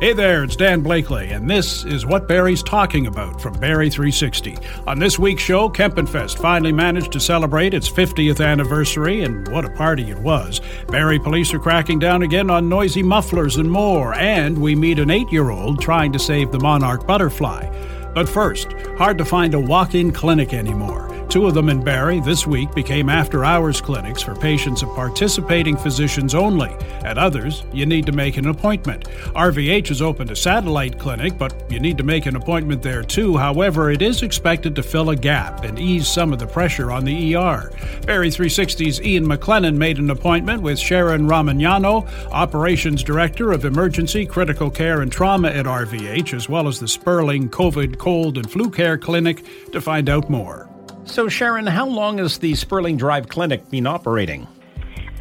Hey there, it's Dan Blakely, and this is what Barrie's talking about from Barrie 360. On this week's show, Kempenfest finally managed to celebrate its 50th anniversary, and what a party it was. Barrie police are cracking down again on noisy mufflers and more, and we meet an eight year old trying to save the monarch butterfly. But first, hard to find a walk in clinic anymore. Two of them in Barrie this week became after hours clinics for patients of participating physicians only. At others, you need to make an appointment. RVH has opened a satellite clinic, but you need to make an appointment there too. However, it is expected to fill a gap and ease some of the pressure on the ER. Barrie 360's Ian McLennan made an appointment with Sharon Ramagnano, Operations Director of Emergency, Critical Care and Trauma at RVH, as well as the Sperling COVID, Cold and Flu Care Clinic to find out more. So, Sharon, how long has the Sperling Drive Clinic been operating?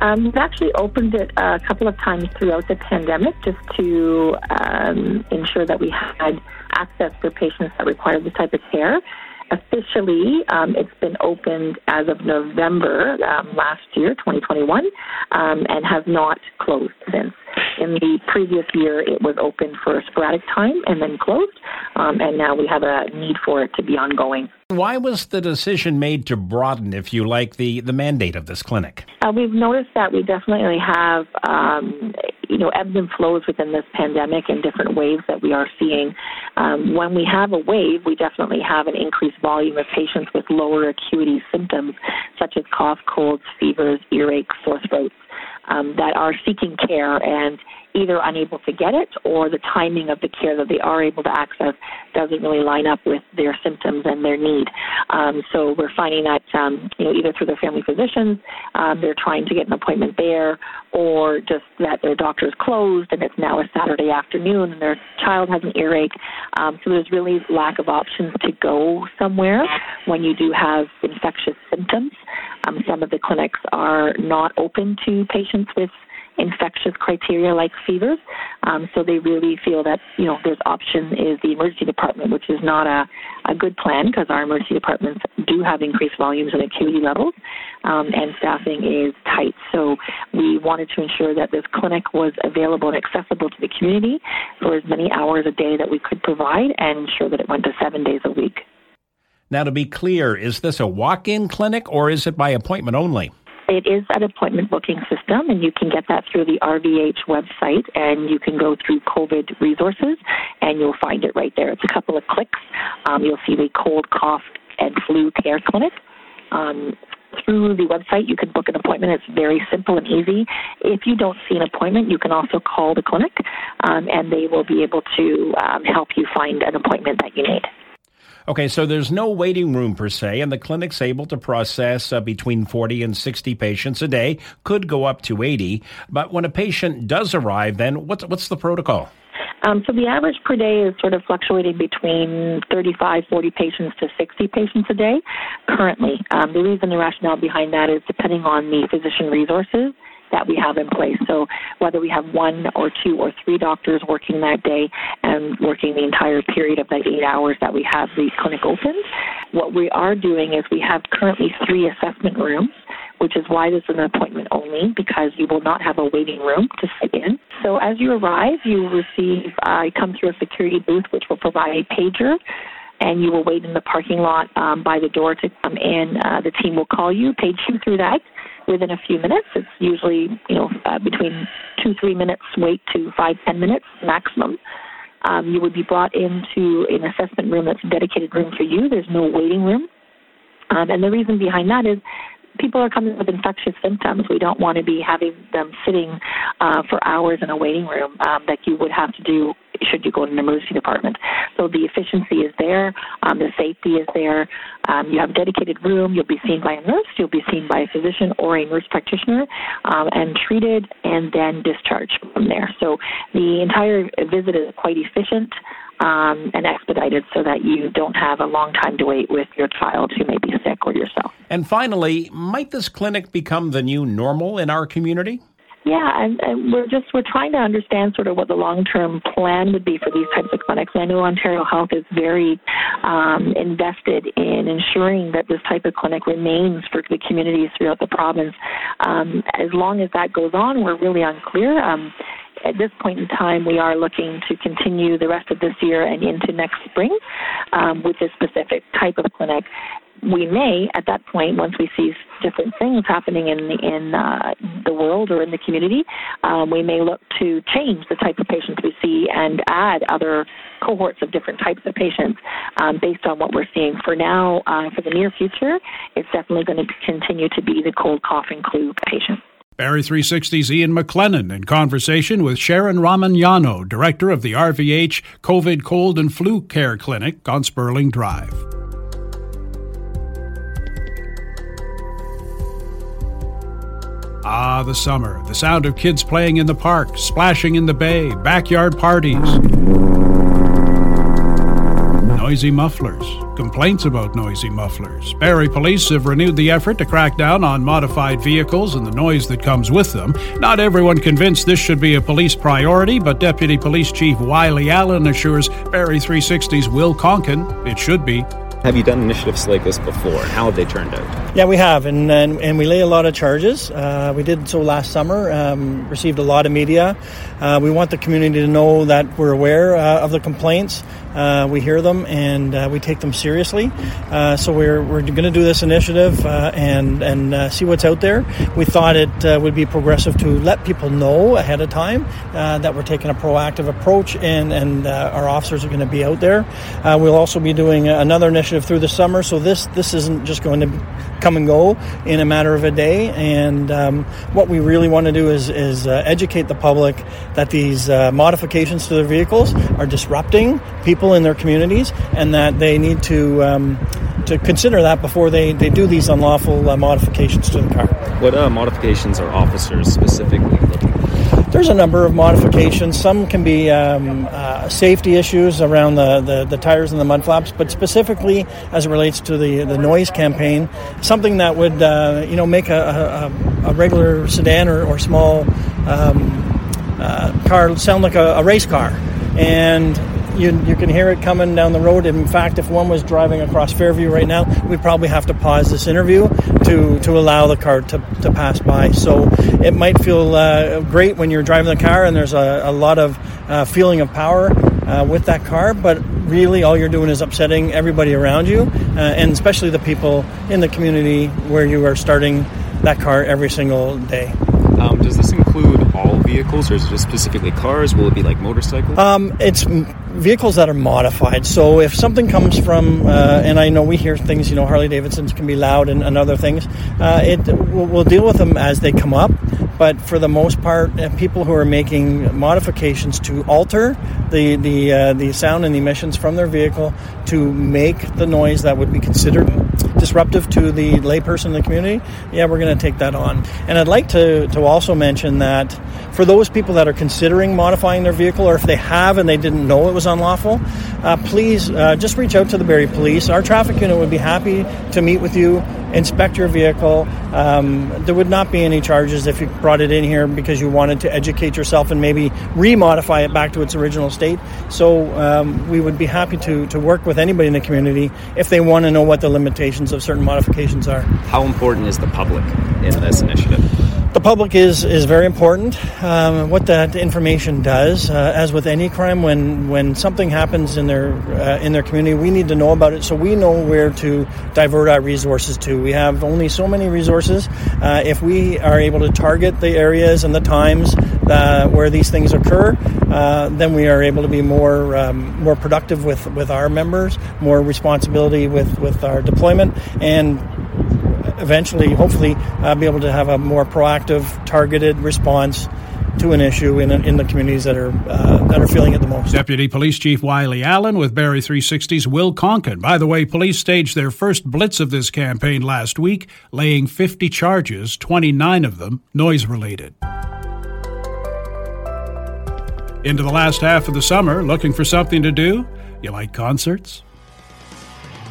Um, we've actually opened it a couple of times throughout the pandemic just to um, ensure that we had access for patients that required this type of care. Officially, um, it's been opened as of November um, last year, 2021, um, and has not closed since. In the previous year, it was open for a sporadic time and then closed, um, and now we have a need for it to be ongoing. Why was the decision made to broaden, if you like, the, the mandate of this clinic? Uh, we've noticed that we definitely have, um, you know, ebbs and flows within this pandemic and different waves that we are seeing. Um, when we have a wave, we definitely have an increased volume of patients with lower acuity symptoms, such as cough, colds, fevers, earaches, sore throats um, that are seeking care and either unable to get it or the timing of the care that they are able to access doesn't really line up with their symptoms and their need. Um, so we're finding that um, you know either through their family physicians, um, they're trying to get an appointment there, or just that their doctor is closed and it's now a Saturday afternoon and their child has an earache. Um, so there's really lack of options to go somewhere when you do have infectious symptoms. Um, some of the clinics are not open to patients with infectious criteria like fevers. Um, so they really feel that you know there's option is the emergency department, which is not a, a good plan because our emergency departments do have increased volumes and acuity levels, um, and staffing is tight. So we wanted to ensure that this clinic was available and accessible to the community for as many hours a day that we could provide, and ensure that it went to seven days a week. Now, to be clear, is this a walk in clinic or is it by appointment only? It is an appointment booking system, and you can get that through the RVH website, and you can go through COVID resources, and you'll find it right there. It's a couple of clicks. Um, you'll see the cold, cough, and flu care clinic. Um, through the website, you can book an appointment. It's very simple and easy. If you don't see an appointment, you can also call the clinic, um, and they will be able to um, help you find an appointment that you need. Okay, so there's no waiting room per se, and the clinic's able to process uh, between 40 and 60 patients a day, could go up to 80. But when a patient does arrive, then what's, what's the protocol? Um, so the average per day is sort of fluctuating between 35, 40 patients to 60 patients a day currently. Um, the reason, the rationale behind that is depending on the physician resources that we have in place. So whether we have one or two or three doctors working that day and working the entire period of the eight hours that we have the clinic open, what we are doing is we have currently three assessment rooms which is why this is an appointment only because you will not have a waiting room to sit in. So as you arrive, you receive, uh, come through a security booth which will provide a pager and you will wait in the parking lot um, by the door to come in. Uh, the team will call you, page you through that within a few minutes. It's usually, you know, uh, between two, three minutes wait to five, ten minutes maximum. Um, you would be brought into an assessment room that's a dedicated room for you. There's no waiting room. Um, and the reason behind that is people are coming with infectious symptoms. We don't want to be having them sitting uh, for hours in a waiting room um, that you would have to do should you go to an emergency department. So the efficiency is there, um, the safety is there. Um, you have a dedicated room. You'll be seen by a nurse. You'll be seen by a physician or a nurse practitioner, um, and treated and then discharged from there. So the entire visit is quite efficient. Um, and expedited so that you don't have a long time to wait with your child who may be sick or yourself. And finally, might this clinic become the new normal in our community? Yeah, and, and, we're just we're trying to understand sort of what the long term plan would be for these types of clinics. I know Ontario Health is very um, invested in ensuring that this type of clinic remains for the communities throughout the province. Um, as long as that goes on, we're really unclear. Um, at this point in time, we are looking to continue the rest of this year and into next spring um, with this specific type of clinic we may, at that point, once we see different things happening in the, in uh, the world or in the community, um, we may look to change the type of patients we see and add other cohorts of different types of patients um, based on what we're seeing. For now, uh, for the near future, it's definitely going to continue to be the cold, cough, and flu patient. Barrie 360's Ian McLennan in conversation with Sharon Ramagnano, director of the RVH COVID Cold and Flu Care Clinic on Sperling Drive. Ah, the summer. The sound of kids playing in the park, splashing in the bay, backyard parties. Noisy mufflers. Complaints about noisy mufflers. Barrie police have renewed the effort to crack down on modified vehicles and the noise that comes with them. Not everyone convinced this should be a police priority, but Deputy Police Chief Wyllie Allan assures Barrie 360's Will Konken it should be. Have you done initiatives like this before? How have they turned out? Yeah, we have, and and, and we lay a lot of charges. Uh, we did so last summer. Um, received a lot of media. Uh, we want the community to know that we're aware uh, of the complaints. Uh, we hear them and uh, we take them seriously. Uh, so we're, we're going to do this initiative and and see what's out there. We thought it would be progressive to let people know ahead of time that we're taking a proactive approach and and our officers are going to be out there. we'll also be doing another initiative through the summer. So this this isn't just going to come and go in a matter of a day. And um, what we really want to do is is educate the public that these modifications to their vehicles are disrupting people in their communities, and that they need to um, to consider that before they, they do these unlawful uh, modifications to the car. What uh, modifications are officers specifically? There's a number of modifications. Some can be um, uh, safety issues around the, the, the, tires and the mud flaps, but specifically as it relates to the, the noise campaign, something that would uh, you know make a, a, a, regular sedan or, or small um, uh, car sound like a, a race car. And you, you can hear it coming down the road. In fact, if one was driving across Fairview right now, we'd probably have to pause this interview to, to allow the car to, to pass by. So it might feel uh, great when you're driving the car and there's a, a lot of uh, feeling of power uh, with that car, but really all you're doing is upsetting everybody around you, uh, and especially the people in the community where you are starting that car every single day. Um, does this include all vehicles, or is it just specifically cars? Will it be like motorcycles? Um, it's vehicles that are modified. So if something comes from, uh, and I know we hear things, you know, Harley Davidsons can be loud and, and other things. Uh, it we'll, we'll, deal with them as they come up. But for the most part, uh, people who are making modifications to alter the the uh, the sound and the emissions from their vehicle to make the noise that would be considered disruptive to the layperson in the community, yeah, we're going to take that on. And I'd like to, to also mention that for those people that are considering modifying their vehicle, or if they have and they didn't know it was unlawful, uh, please uh, just reach out to the Barrie Police. Our traffic unit would be happy to meet with you, inspect your vehicle. Um, there would not be any charges if you brought it in here because you wanted to educate yourself and maybe remodify it back to its original state. So um, we would be happy to, to work with anybody in the community if they want to know what the limitations of certain modifications are. How important is the public in this initiative? The public is, is very important. Um, what that information does, uh, as with any crime, when, when something happens in their uh, in their community, we need to know about it so we know where to divert our resources to. We have only so many resources. Uh, if we are able to target the areas and the times uh, where these things occur, uh, then we are able to be more um, more productive with, with our members, more responsibility with, with our deployment, and eventually, hopefully, uh, be able to have a more proactive, targeted response to an issue in, in the communities that are uh, that are feeling it the most. Deputy Police Chief Wyllie Allan with Barrie 360's Will Konken. By the way, police staged their first blitz of this campaign last week, laying 50 charges, 29 of them noise related. Into the last half of the summer, looking for something to do? You like concerts?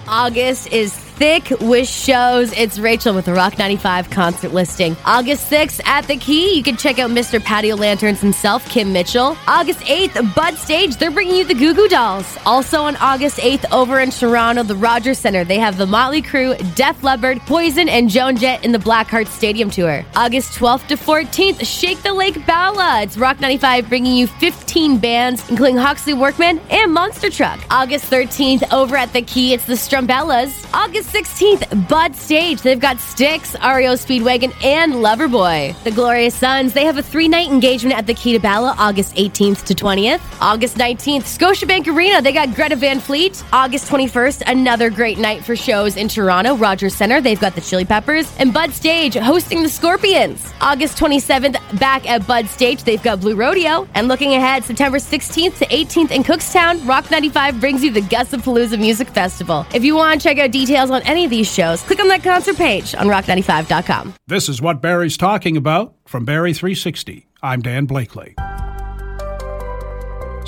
August is thick with shows. It's Rachel with the Rock 95 concert listing. August 6th at the Kee, you can check out Mr. Patio Lanterns himself, Kim Mitchell. August 8th, Bud Stage, they're bringing you the Goo Goo Dolls. Also on August 8th, over in Toronto, the Rogers Center, they have the Motley Crue, Def Leppard, Poison, and Joan Jett in the Blackheart Stadium Tour. August 12th to 14th, Shake the Lake Bala. It's Rock 95 bringing you 15 bands, including Hawksley Workman and Monster Truck. August 13th, over at the Kee, it's the Strumbellas. August 16th, Bud Stage. They've got Styx, REO Speedwagon, and Loverboy. The Glorious Sons, they have a three night engagement at the Kee to Bala August 18th to 20th. August 19th, Scotiabank Arena, they got Greta Van Fleet. August 21st, another great night for shows in Toronto, Rogers Center. They've got the Chili Peppers. And Bud Stage hosting the Scorpions. August 27th, back at Bud Stage, they've got Blue Rodeo. And looking ahead, September 16th to 18th in Cookstown, Rock 95 brings you the Gusapalooza Music Festival. If you want to check out details on any of these shows, click on that concert page on rock95.com. This is what Barrie's talking about from Barrie 360. I'm Dan Blakely.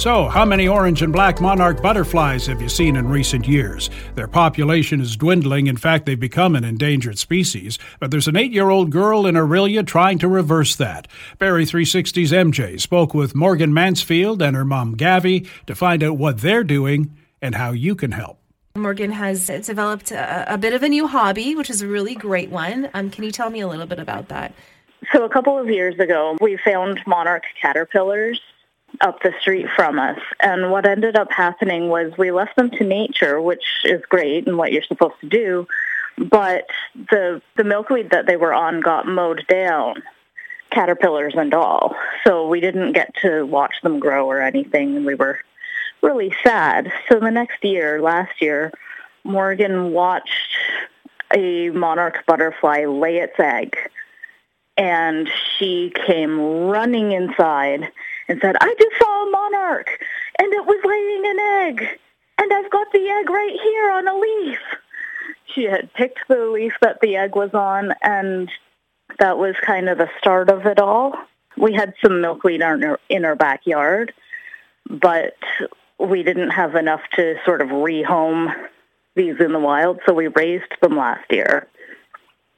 So, how many orange and black monarch butterflies have you seen in recent years? Their population is dwindling. In fact, they've become an endangered species. But there's an eight year old girl in Orillia trying to reverse that. Barrie 360's MJ spoke with Morgan Mansfield and her mom Gavi to find out what they're doing and how you can help. Morgan has developed a, a, bit of a new hobby, which is a really great one. Um, can you tell me a little bit about that? So, a couple of years ago, we found monarch caterpillars up the street from us. And what ended up happening was we left them to nature, which is great and what you're supposed to do. But the the milkweed that they were on got mowed down, caterpillars and all. So we didn't get to watch them grow or anything. We were really sad. So the next year, last year, Morgan watched a monarch butterfly lay its egg. And she came running inside and said, I just saw a monarch and it was laying an egg and I've got the egg right here on a leaf. She had picked the leaf that the egg was on and that was kind of the start of it all. We had some milkweed in our, in our backyard, but we didn't have enough to sort of rehome these in the wild, so we raised them last year.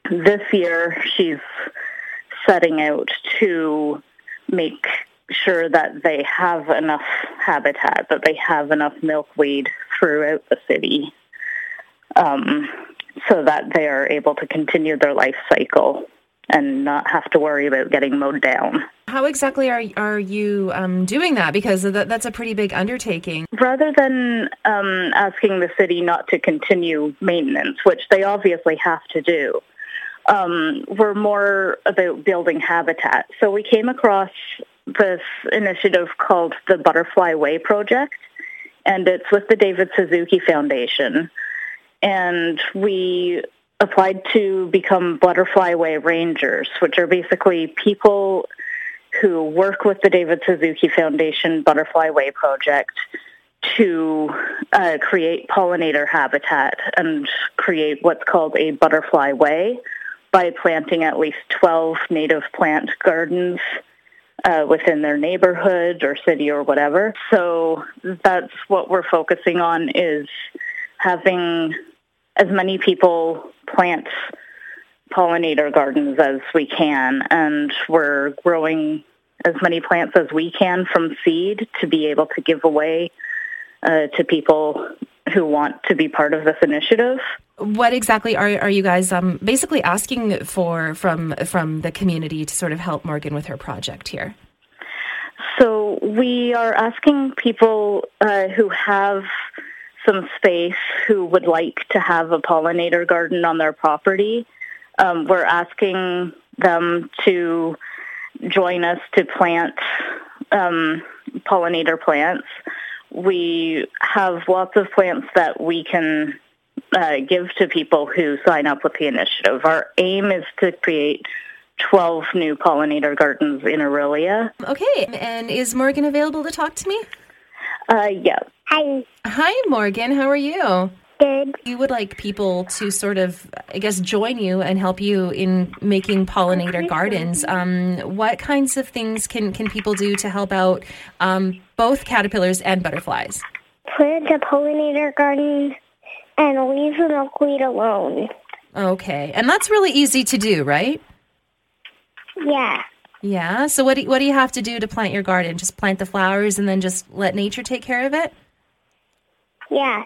This year, she's setting out to make sure that they have enough habitat, that they have enough milkweed throughout the city, um, so that they are able to continue their life cycle and not have to worry about getting mowed down. How exactly are are you um, doing that? Because that, that's a pretty big undertaking. Rather than um, asking the city not to continue maintenance, which they obviously have to do, um, we're more about building habitat. So we came across this initiative called the Butterfly Way Project, and it's with the David Suzuki Foundation. And we applied to become Butterfly Way Rangers, which are basically people who work with the David Suzuki Foundation Butterfly Way Project to uh, create pollinator habitat and create what's called a butterfly way by planting at least 12 native plant gardens uh, within their neighborhood or city or whatever. So that's what we're focusing on is having as many people plant pollinator gardens as we can, and we're growing as many plants as we can from seed to be able to give away uh, to people who want to be part of this initiative. What exactly are are you guys um, basically asking for from from the community to sort of help Morgan with her project here? So we are asking people uh, who have some space who would like to have a pollinator garden on their property. Um, we're asking them to join us to plant um, pollinator plants. We have lots of plants that we can uh, give to people who sign up with the initiative. Our aim is to create 12 new pollinator gardens in Orillia. Okay, and is Morgan available to talk to me? Uh, yeah. Hi. Hi, Morgan. How are you? Good. You would like people to sort of, I guess, join you and help you in making pollinator gardens. Um, what kinds of things can, can people do to help out um, both caterpillars and butterflies? Plant a pollinator garden and leave the milkweed alone. Okay, and that's really easy to do, right? Yeah. Yeah. So what do what do you have to do to plant your garden? Just plant the flowers and then just let nature take care of it? Yeah.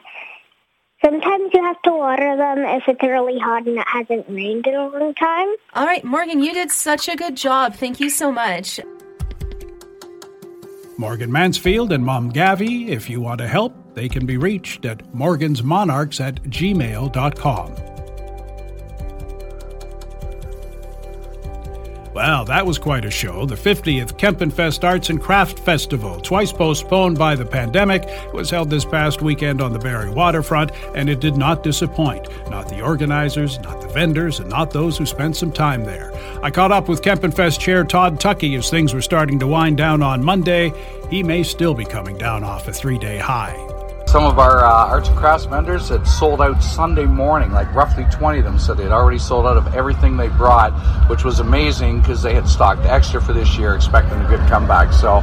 Sometimes you have to water them if it's really hot and it hasn't rained in a long time. All right, Morgan, you did such a good job. Thank you so much. Morgan Mansfield and Mom Gavi, if you want to help, they can be reached at morgansmonarchs at gmail.com. Well, that was quite a show. The 50th Kempenfest Arts and Craft Festival, twice postponed by the pandemic, was held this past weekend on the Barrie waterfront, and it did not disappoint. Not the organizers, not the vendors, and not those who spent some time there. I caught up with Kempenfest Chair Todd Tuckey as things were starting to wind down on Monday. He may still be coming down off a three day high. Some of our uh, arts and crafts vendors had sold out Sunday morning, like roughly 20 of them said they'd already sold out of everything they brought, which was amazing because they had stocked extra for this year, expecting a good comeback. So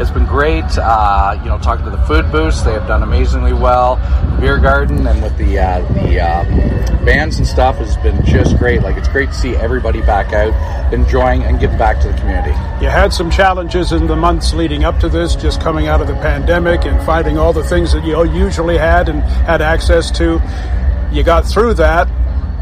it's been great. Uh, you know, talking to the food booths, they have done amazingly well. Beer garden and with the uh, the um, bands and stuff has been just great. Like it's great to see everybody back out, enjoying and giving back to the community. You had some challenges in the months leading up to this, just coming out of the pandemic and finding all the things that you usually had and had access to. You got through that,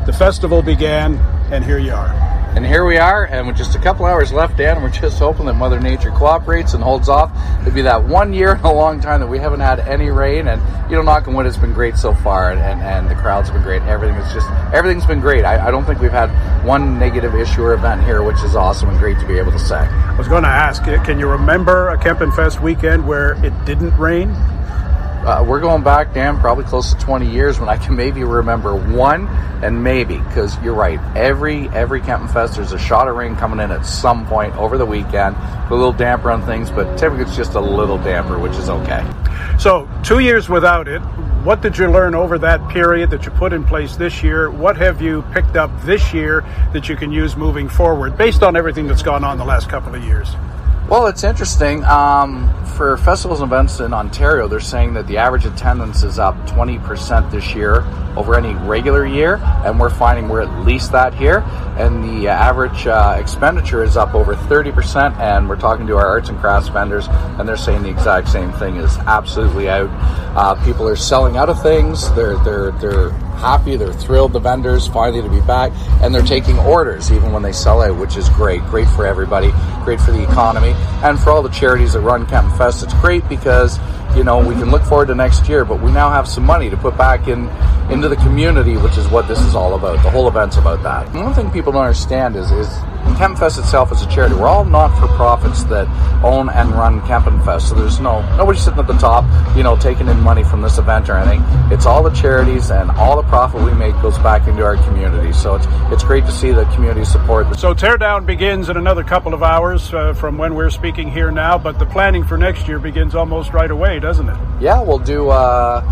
the festival began, and here you are. And here we are, and with just a couple hours left, Dan, and we're just hoping that Mother Nature cooperates and holds off. It'll be that one year in a long time that we haven't had any rain, and you know, knock on wood, it's been great so far, and, and, and the crowds been great. Everything is just everything's been great. I, I don't think we've had one negative issue or event here, which is awesome and great to be able to say. I was going to ask, can you remember a Kempenfest weekend where it didn't rain? Uh, we're going back, Dan, probably close to 20 years when I can maybe remember one and maybe because you're right. Every every Kempenfest, there's a shot of rain coming in at some point over the weekend. A little damper on things, but typically it's just a little damper, which is okay. So two years without it. What did you learn over that period that you put in place this year? What have you picked up this year that you can use moving forward, based on everything that's gone on the last couple of years? Well, it's interesting. Um, for festivals and events in Ontario, they're saying that the average attendance is up 20% this year over any regular year, and we're finding we're at least that here. And the average uh, expenditure is up over 30%, and we're talking to our arts and crafts vendors, and they're saying the exact same thing is absolutely out. Uh, people are selling out of things. They're they're they're happy. They're thrilled. The vendors finally to be back, and they're taking orders even when they sell out, which is great. Great for everybody. Great for the economy, and for all the charities that run Kempenfest. It's great because you know we can look forward to next year, but we now have some money to put back in into the community, which is what this is all about. The whole event's about that. And one thing people don't understand is is Kempenfest itself is a charity. We're all not for profits that own and run Kempenfest. So there's no nobody sitting at the top, you know, taking in money from this event or anything. It's all the charities and all the profit we make goes back into our community. So it's it's great to see the community support. So teardown begins in another couple of hours uh, from when we're speaking here now, but the planning for next year begins almost right away, doesn't it? Yeah, we'll do. Uh,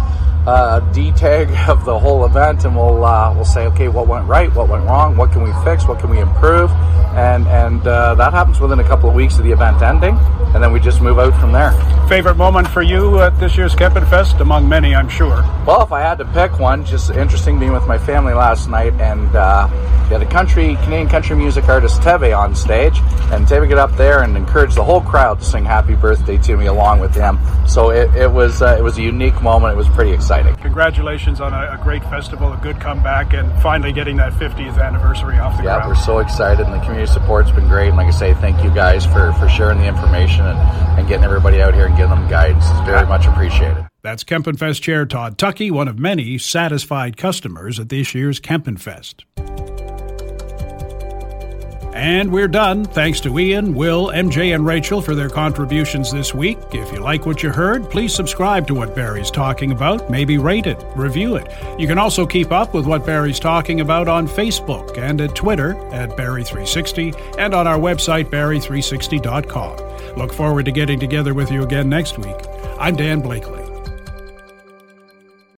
uh, D-tag of the whole event, and we'll uh, we'll say, okay, what went right, what went wrong, what can we fix, what can we improve, and and uh, that happens within a couple of weeks of the event ending, and then we just move out from there. Favorite moment for you at this year's Kempenfest, among many, I'm sure. Well, if I had to pick one, just interesting being with my family last night, and uh, we had a country Canadian country music artist Tebey on stage, and Tebey get up there and encourage the whole crowd to sing "Happy Birthday" to me along with him. So it, it was uh, it was a unique moment. It was pretty exciting exciting. Congratulations on a, a, great festival, a good comeback, and finally getting that 50th anniversary off the yeah, ground. we're so excited, and the community support's been great. And like I say, thank you guys for, for sharing the information and, and getting everybody out here and giving them guidance. It's very much appreciated. That's Kempenfest Chair Todd Tuckey, one of many satisfied customers at this year's Kempenfest. And we're done. Thanks to Ian, Will, MJ, and Rachel for their contributions this week. If you like what you heard, please subscribe to what Barrie's talking about. Maybe rate it, review it. You can also keep up with what Barrie's talking about on Facebook and at Twitter at Barrie360 and on our website, Barrie360.com. Look forward to getting together with you again next week. I'm Dan Blakely.